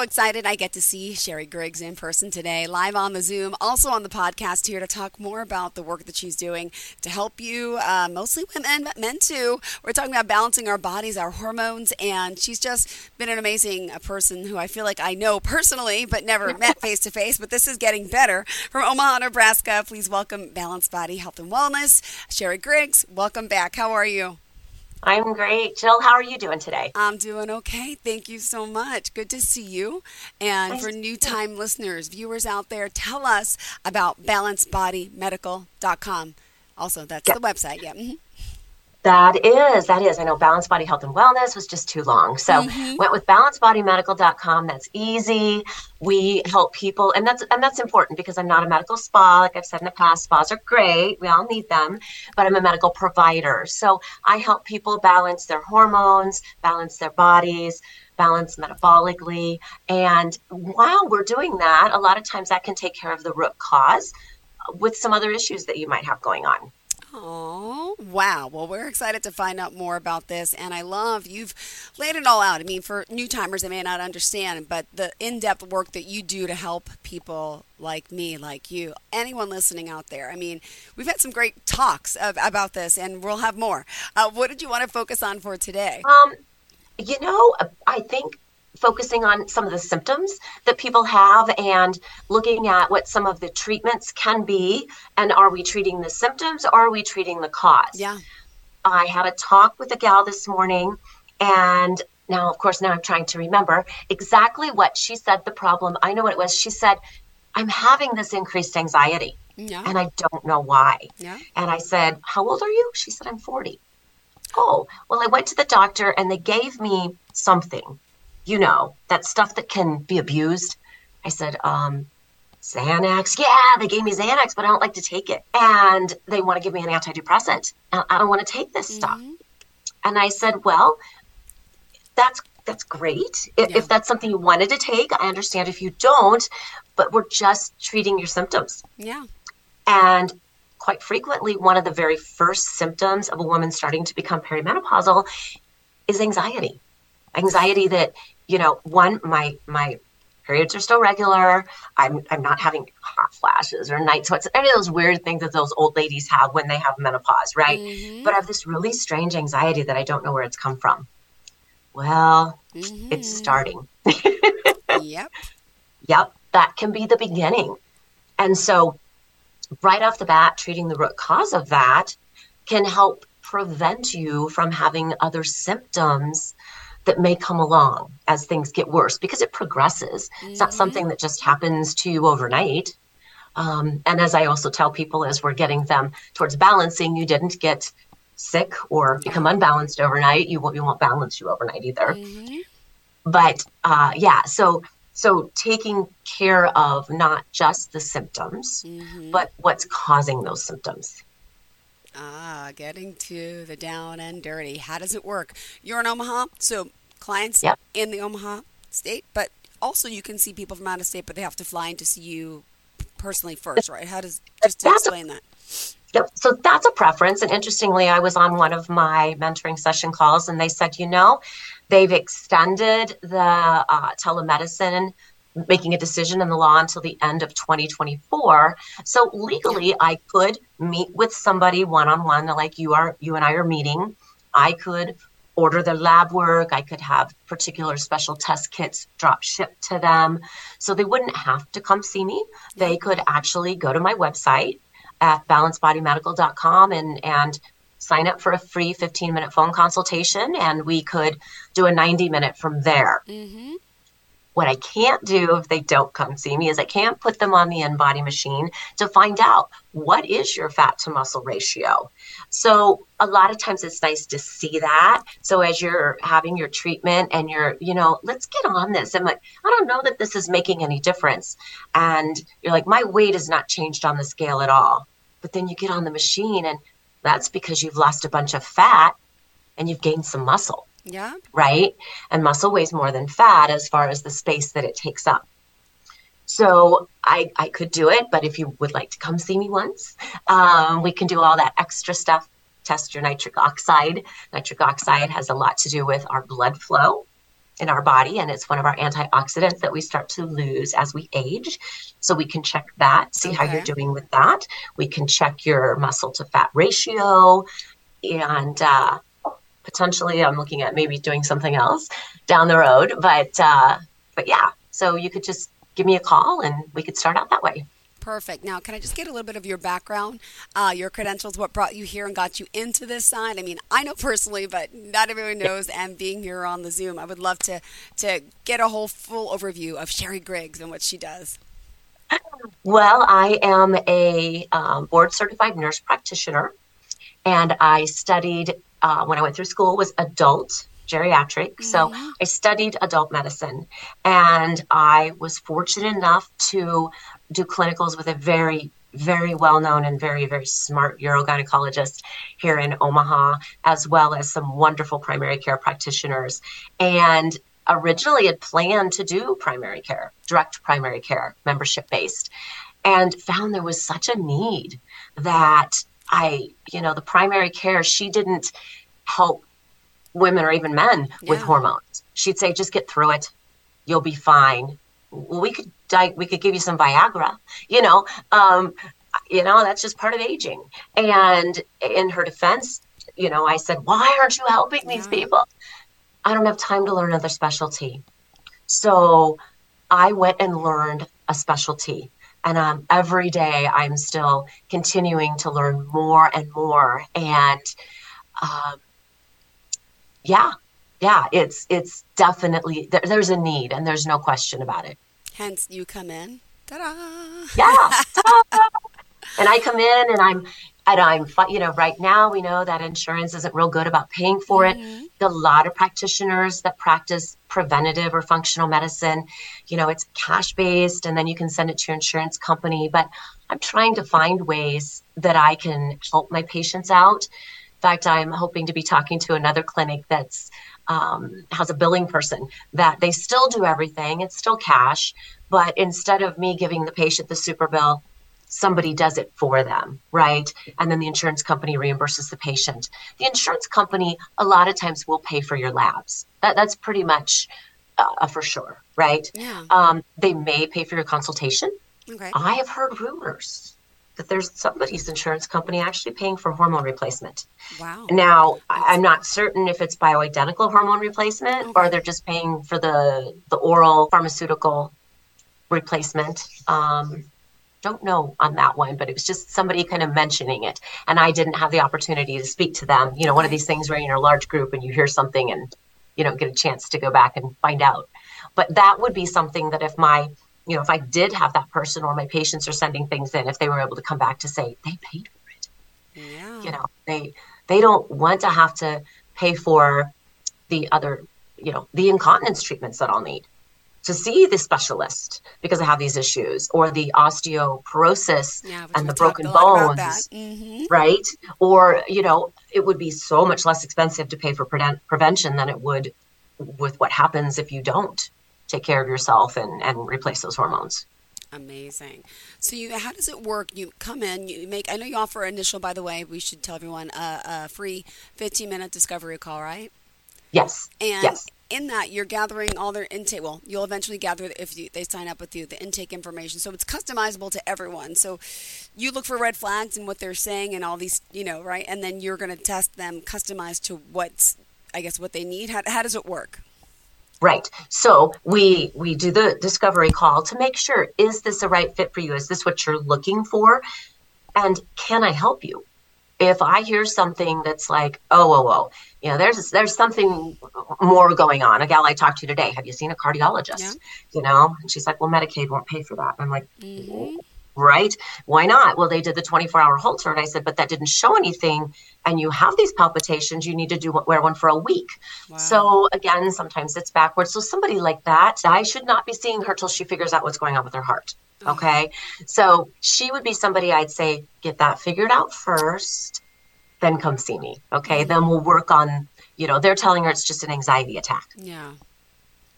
So excited I get to see Sherri Griggs in person today, live on the Zoom, also on the podcast here to talk more about the work that she's doing to help you, uh, mostly women, but men too. We're talking about balancing our bodies, our hormones, and she's just been an amazing uh, person who I feel like I know personally, but never met face to face. But this is getting better. From Omaha, Nebraska, please welcome Balanced Body Health and Wellness, Sherri Griggs. Welcome back. How are you? I'm great. Jill, how are you doing today? I'm doing okay. Thank you so much. Good to see you. And for new time listeners, viewers out there, tell us about balancedbodymedical.com. Also, that's yep. the website. Yeah. Mm-hmm. That is, that is. I know Balanced Body Health and Wellness was just too long. So mm-hmm. went with balancedbodymedical.com. That's easy. We help people and that's and that's important because I'm not a medical spa. Like I've said in the past, spas are great. We all need them, but I'm a medical provider. So I help people balance their hormones, balance their bodies, balance metabolically. And while we're doing that, a lot of times that can take care of the root cause with some other issues that you might have going on. Oh, wow. Well, we're excited to find out more about this. And I love you've laid it all out. I mean, for new timers, they may not understand, but the in depth work that you do to help people like me, like you, anyone listening out there. I mean, we've had some great talks of, about this, and we'll have more. Uh, what did you want to focus on for today? Um, you know, I think focusing on some of the symptoms that people have and looking at what some of the treatments can be and are we treating the symptoms or are we treating the cause? Yeah. I had a talk with a gal this morning and now of course now i'm trying to remember exactly what she said the problem i know what it was she said i'm having this increased anxiety. Yeah. and i don't know why. Yeah. and i said how old are you? She said i'm 40 oh well i went to the doctor and they gave me something you know, that stuff that can be abused. I said, um, Xanax. Yeah, they gave me Xanax, but I don't like to take it. And they want to give me an antidepressant. And I don't want to take this mm-hmm. stuff. And I said, well, that's that's great. If, yeah. if that's something you wanted to take, I understand if you don't, but we're just treating your symptoms. Yeah. And quite frequently, one of the very first symptoms of a woman starting to become perimenopausal is anxiety. Anxiety that you know, one, my my periods are still regular. I'm I'm not having hot flashes or night sweats, any of those weird things that those old ladies have when they have menopause, right? Mm-hmm. But I have this really strange anxiety that I don't know where it's come from. Well, mm-hmm. it's starting. yep. Yep. That can be the beginning. And so right off the bat, treating the root cause of that can help prevent you from having other symptoms that may come along as things get worse because it progresses. Mm-hmm. It's not something that just happens to you overnight. Um, and as I also tell people, as we're getting them towards balancing, you didn't get sick or become unbalanced overnight. You won't, you won't balance you overnight either. Mm-hmm. But uh, yeah, so so taking care of not just the symptoms, mm-hmm. but what's causing those symptoms. Ah, getting to the down and dirty. How does it work? You're in Omaha, so clients yep. in the Omaha state, but also you can see people from out of state, but they have to fly in to see you personally first, right? How does just to explain that? Yep. So that's a preference. And interestingly, I was on one of my mentoring session calls, and they said, you know, they've extended the uh, telemedicine making a decision in the law until the end of 2024. So legally, I could meet with somebody one on one, like you are, you and I are meeting. I could order their lab work. I could have particular special test kits drop shipped to them. So they wouldn't have to come see me. They could actually go to my website at balancedbodymedical.com and, and sign up for a free 15 minute phone consultation and we could do a 90 minute from there. Mm-hmm. What I can't do if they don't come see me is I can't put them on the InBody machine to find out what is your fat to muscle ratio. So a lot of times it's nice to see that. So as you're having your treatment and you're, you know, let's get on this. I'm like, I don't know that this is making any difference. And you're like, my weight has not changed on the scale at all. But then you get on the machine and that's because you've lost a bunch of fat and you've gained some muscle. Yeah. Right? And muscle weighs more than fat as far as the space that it takes up. So I, I could do it, but if you would like to come see me once, um, we can do all that extra stuff test your nitric oxide. Nitric oxide has a lot to do with our blood flow in our body, and it's one of our antioxidants that we start to lose as we age. So we can check that, see okay. how you're doing with that. We can check your muscle to fat ratio, and uh, potentially, I'm looking at maybe doing something else down the road. But uh, but yeah, so you could just give me a call, and we could start out that way. Perfect. Now, can I just get a little bit of your background, uh, your credentials, what brought you here and got you into this side? I mean, I know personally, but not everyone knows. And being here on the Zoom, I would love to to get a whole full overview of Sherri Griggs and what she does. Well, I am a um, board certified nurse practitioner, and I studied uh, when I went through school was adult geriatric. Mm-hmm. So I studied adult medicine and I was fortunate enough to do clinicals with a very very well known and very, very smart urogynecologist here in Omaha, as well as some wonderful primary care practitioners. And originally had planned to do primary care, direct primary care, membership based, and found there was such a need that I, you know, the primary care, she didn't help women or even men yeah. with hormones. She'd say, just get through it. You'll be fine. We could di- we could give you some Viagra, you know, um, you know, that's just part of aging. And in her defense, you know, I said, why aren't you helping these people? I don't have time to learn another specialty. So I went and learned a specialty. And um, every day I'm still continuing to learn more and more. And um, yeah, yeah, it's it's definitely there, there's a need, and there's no question about it. Hence, you come in. Ta-da! Yeah, ta-da! and I come in, and I'm and I'm you know right now we know that insurance isn't real good about paying for it. Mm-hmm. A lot of practitioners that practice preventative or functional medicine, you know, it's cash based, and then you can send it to your insurance company. But I'm trying to find ways that I can help my patients out In fact, I'm hoping to be talking to another clinic that's um, has a billing person that they still do everything. It's still cash, but instead of me giving the patient the super bill, somebody does it for them, right? And then the insurance company reimburses the patient. The insurance company a lot of times will pay for your labs. That, that's pretty much uh, for sure, right? Yeah. Um, they may pay for your consultation. Okay. I have heard rumors that there's somebody's insurance company actually paying for hormone replacement. Wow. Now, I'm not certain if it's bioidentical hormone replacement okay. or they're just paying for the the oral pharmaceutical replacement. Um, don't know on that one, but it was just somebody kind of mentioning it, and I didn't have the opportunity to speak to them. You know, one of these things where you're in a large group and you hear something and you don't get a chance to go back and find out. But that would be something that if my you know, if I did have that person or my patients are sending things in, if they were able to come back to say they paid for it, yeah. you know, they they don't want to have to pay for the other, you know, the incontinence treatments that I'll need to see the specialist because I have these issues, or the osteoporosis yeah, and the broken bones, mm-hmm. right? Or you know, it would be so much less expensive to pay for pre- prevention than it would with what happens if you don't take care of yourself and, and replace those hormones. Amazing. So you, how does it work? You come in, you make. I know you offer initial. By the way, we should tell everyone a, a free 15 minute discovery call, right? Yes. And yes. In that, you're gathering all their intake. Well, you'll eventually gather if you, they sign up with you the intake information. So it's customizable to everyone. So you look for red flags and what they're saying and all these, you know, right? And then you're going to test them customized to what's, I guess, what they need. How, how does it work? Right. So we we do the discovery call to make sure is this a right fit for you? Is this what you're looking for? And can I help you? If I hear something that's like, oh, oh, oh, you know, there's there's something more going on. A gal I talked to today, have you seen a cardiologist? Yeah. You know, and she's like, well, Medicaid won't pay for that. I'm like, mm-hmm right? Why not? Well, they did the 24 hour Holter. And I said, but that didn't show anything. And you have these palpitations, you need to do wear one for a week. Wow. So again, sometimes it's backwards. So somebody like that, I should not be seeing her till she figures out what's going on with her heart. Okay. So she would be somebody I'd say, get that figured out first, then come see me. Okay. Mm-hmm. Then we'll work on, you know, they're telling her it's just an anxiety attack. Yeah.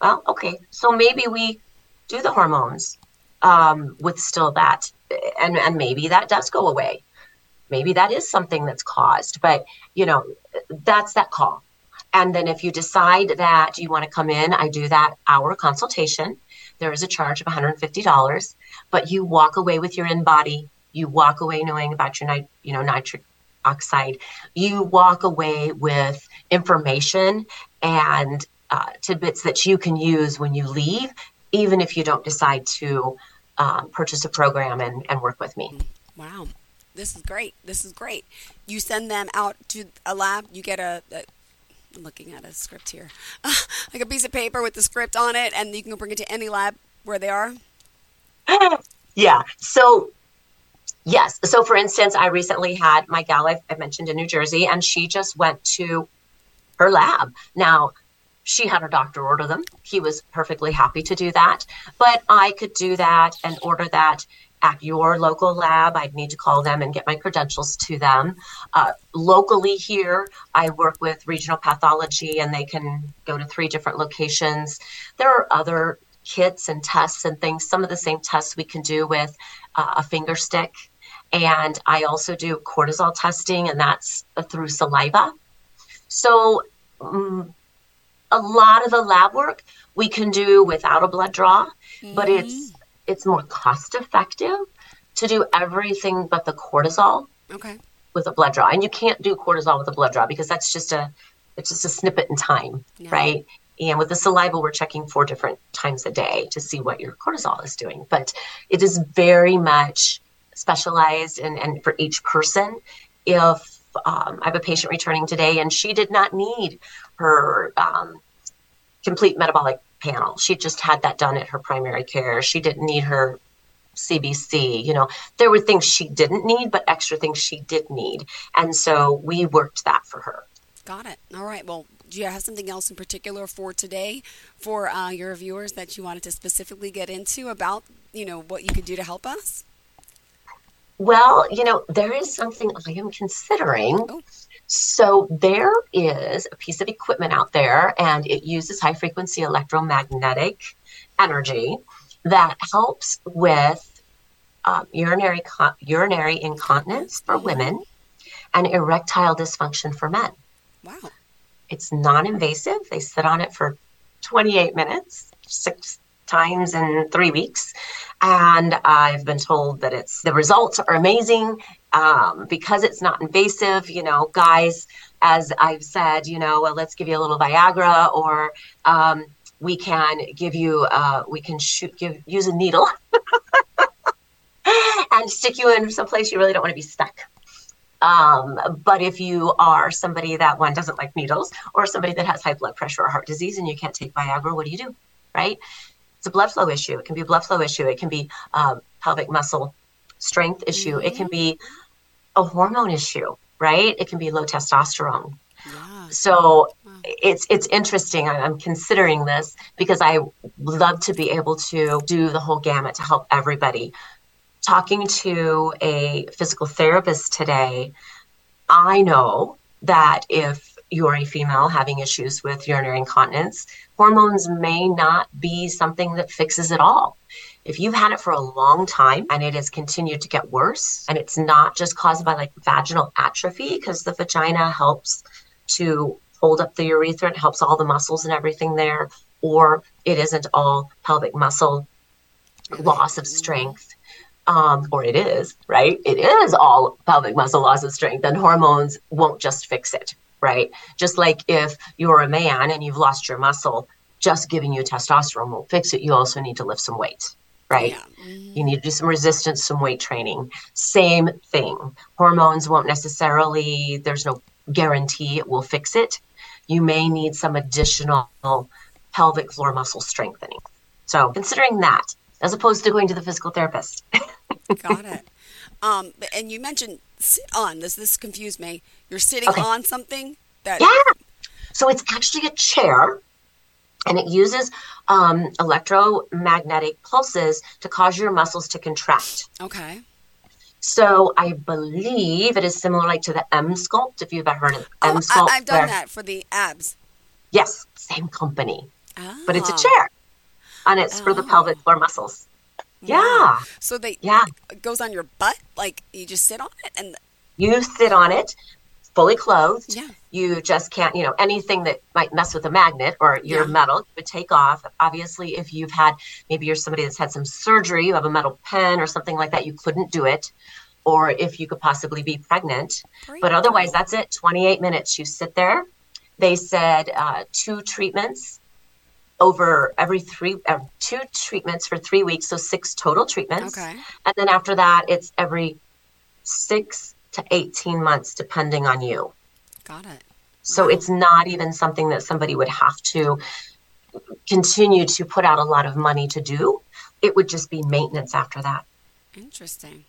Well, okay. So maybe we do the hormones um, with still that, and and maybe that does go away. maybe that is something that's caused, but you know, that's that call. And then if you decide that you want to come in, I do that hour consultation. There is a charge of $150, but you walk away with your InBody. You walk away knowing about your nit- you know nitric oxide. You walk away with information and uh, tidbits that you can use when you leave, even if you don't decide to um, purchase a program and, and work with me. Wow. This is great. This is great. You send them out to a lab, you get a, a I'm looking at a script here, like a piece of paper with the script on it, and you can bring it to any lab where they are. yeah. So, yes. So, for instance, I recently had my gal I, I mentioned in New Jersey, and she just went to her lab. Now, she had her doctor order them. He was perfectly happy to do that. But I could do that and order that at your local lab, I'd need to call them and get my credentials to them. Uh, locally here, I work with regional pathology and they can go to three different locations. There are other kits and tests and things, some of the same tests we can do with uh, a finger stick. And I also do cortisol testing, and that's through saliva. So, um, a lot of the lab work we can do without a blood draw, mm-hmm. but it's it's more cost effective to do everything but the cortisol okay. with a blood draw. And you can't do cortisol with a blood draw because that's just a it's just a snippet in time, yeah. right? And with the saliva, we're checking four different times a day to see what your cortisol is doing. But it is very much specialized and, and for each person. If um, I have a patient returning today and she did not need her um, complete metabolic panel. She just had that done at her primary care. She didn't need her CBC. You know, there were things she didn't need, but extra things she did need. And so we worked that for her. Got it. All right. Well, do you have something else in particular for today for uh, your viewers that you wanted to specifically get into about, you know, what you could do to help us? Well, you know, there is something I am considering. Oh. So there is a piece of equipment out there, and it uses high frequency electromagnetic energy that helps with um, urinary urinary incontinence for women and erectile dysfunction for men. Wow! It's non-invasive. They sit on it for 28 minutes, six times in three weeks. And I've been told that it's the results are amazing um, because it's not invasive. You know, guys, as I've said, you know, well, let's give you a little Viagra or um, we can give you, uh, we can shoot, give, use a needle and stick you in some place you really don't want to be stuck. Um, but if you are somebody that one doesn't like needles or somebody that has high blood pressure or heart disease and you can't take Viagra, what do you do? Right? It's a blood flow issue. It can be a blood flow issue. It can be uh, pelvic muscle strength issue. Mm-hmm. It can be a hormone issue, right? It can be low testosterone. Yeah. So wow. it's it's interesting. I'm considering this because I love to be able to do the whole gamut to help everybody. Talking to a physical therapist today, I know that if you're a female having issues with urinary incontinence, hormones may not be something that fixes it all. If you've had it for a long time and it has continued to get worse, and it's not just caused by like vaginal atrophy, because the vagina helps to hold up the urethra, it helps all the muscles and everything there, or it isn't all pelvic muscle loss of strength. Um, or it is, right? It is all pelvic muscle loss of strength, and hormones won't just fix it right? Just like if you're a man and you've lost your muscle, just giving you testosterone won't fix it. You also need to lift some weights, right? Yeah. Mm-hmm. You need to do some resistance, some weight training. Same thing. Hormones won't necessarily, there's no guarantee it will fix it. You may need some additional pelvic floor muscle strengthening. So considering that, as opposed to going to the physical therapist. Got it. Um, and you mentioned on. This this confused me. You're sitting okay. on something that. Yeah. So it's actually a chair, and it uses um, electromagnetic pulses to cause your muscles to contract. Okay. So I believe it is similar, like to the Emsculpt, If you've ever heard of oh, Emsculpt, I, have done where, that for the abs. Yes, same company, oh. but it's a ah. chair, and it's oh. for the pelvic floor muscles. Yeah. So they yeah it goes on your butt, like you just sit on it, and You sit on it, fully clothed. Yeah. You just can't, you know, anything that might mess with a magnet or your Yeah. metal, would take off. Obviously, if you've had, maybe you're somebody that's had some surgery, you have a metal pen or something like that, you couldn't do it. Or if you could possibly be pregnant. Great. But otherwise, that's it 28 minutes. You sit there. They said uh, two treatments over every three, uh, two treatments for three weeks. So six total treatments. Okay. And then after that, it's every six to 18 months, depending on you. Got it. So it's not even something that somebody would have to continue to put out a lot of money to do. It would just be maintenance after that. Interesting.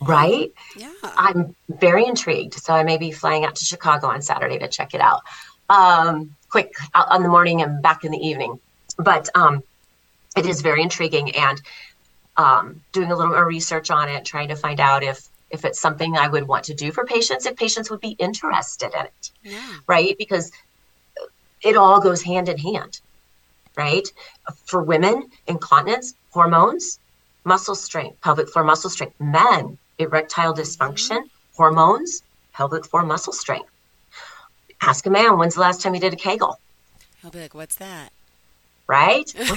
Right? Yeah. I'm very intrigued. So I may be flying out to Chicago on Saturday to check it out. Um, quick out on the morning and back in the evening. But um, it is very intriguing and um, doing a little more research on it, trying to find out if if it's something I would want to do for patients, if patients would be interested in it, Yeah. right? Because it all goes hand in hand, right? For women, incontinence, hormones, muscle strength, pelvic floor muscle strength. Men, erectile dysfunction, hormones, pelvic floor muscle strength. Ask a man, when's the last time he did a Kegel, He'll be like, "What's that?" Right?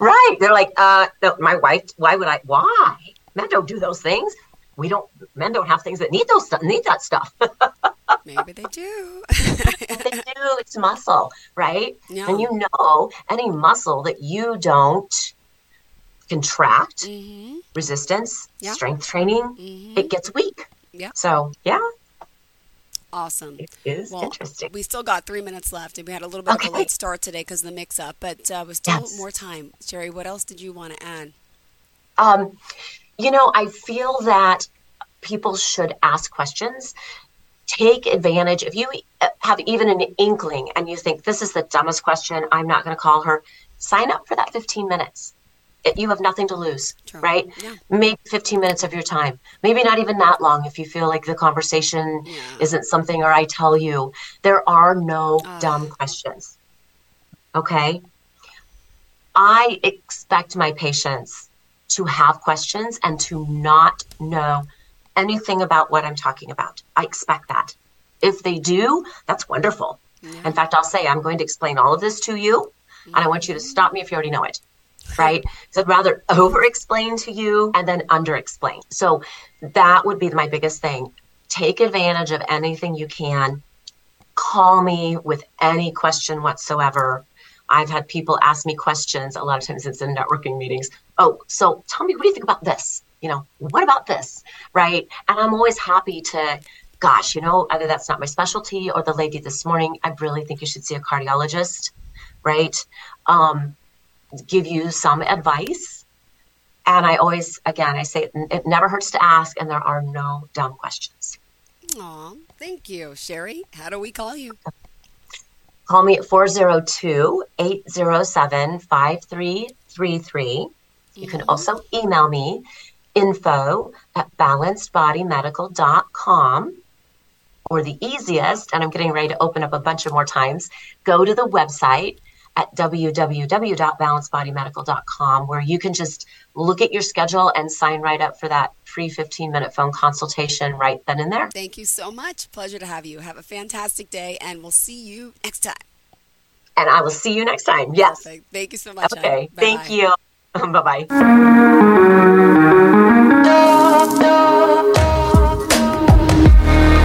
right. They're like, uh, no, my wife, why would I, why? Men don't do those things. We don't, men don't have things that need those, need that stuff. Maybe they do. they do. It's muscle, right? And you know, any muscle that you don't contract, hmm resistance, Yeah. strength training, hmm it gets weak. Yeah. So, yeah, Awesome. it is Well, interesting. we still got three minutes left, and we had a little bit of a late start today because of the mix-up, but uh, we still Yes. more time. Sherri, what else did you want to add? Um, you know, I feel that people should ask questions. Take advantage. If you uh, have even an inkling and you think this is the dumbest question, I'm not going to call her, sign up for that 15 minutes. You have nothing to lose, True. right? Yeah. Maybe 15 minutes of your time. Maybe not even that long if you feel like the conversation Yeah. isn't something, or I tell you, there are no Ah. dumb questions. Okay? I expect my patients to have questions and to not know anything about what I'm talking about. I expect that. If they do, that's wonderful. Yeah. In fact, I'll say, I'm going to explain all of this to you, and I want you to stop me if you already know it. Right? So I'd rather over explain to you and then under explain. So that would be my biggest thing. Take advantage of anything you can. Call me with any question whatsoever. I've had people ask me questions a lot of times it's in networking meetings. Oh, so tell me, what do you think about this? You know, what about this? Right. And I'm always happy to, gosh, you know, either that's not my specialty or the lady this morning, I really think you should see a cardiologist. Right. Um, give you some advice. And I always, again, I say it, it never hurts to ask, and there are no dumb questions. Aw, thank you, Sherri. How do we call you? Call me at 402 807 5333. You can mm-hmm. also email me info at balancedbodymedical.com. Or the easiest, and I'm getting ready to open up a bunch of more times, go to the website at www.balancedbodymedical.com where you can just look at your schedule and sign right up for that free 15 minute phone consultation right then and there. Thank you so much. Pleasure to have you. Have a fantastic day, and we'll see you next time. And I will see you next time. Yes. Perfect. Thank you so much. Okay. Thank Bye-bye. you. bye bye.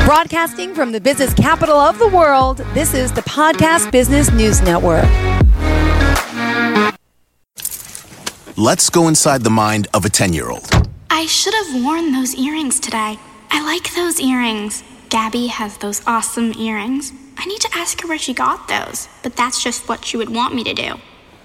Broadcasting from the business capital of the world, this is the Podcast Business News Network. Let's go inside the mind of a 10 year old. I should have worn those earrings today. I like those earrings. Gabby has those awesome earrings. I need to ask her where she got those, but that's just what she would want me to do.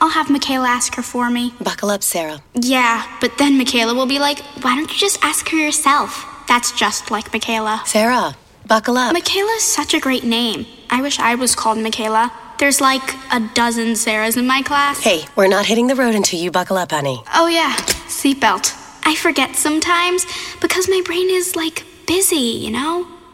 I'll have Michaela ask her for me. Buckle up, Sarah. Yeah, but then Michaela will be like, why don't you just ask her yourself? That's just like Michaela. Sarah, buckle up. Michaela's such a great name. I wish I was called Michaela. There's like a dozen Sarahs in my class. hey, we're not hitting the road until you buckle up, honey. Oh, yeah, seatbelt. I forget sometimes because my brain is like busy, you know?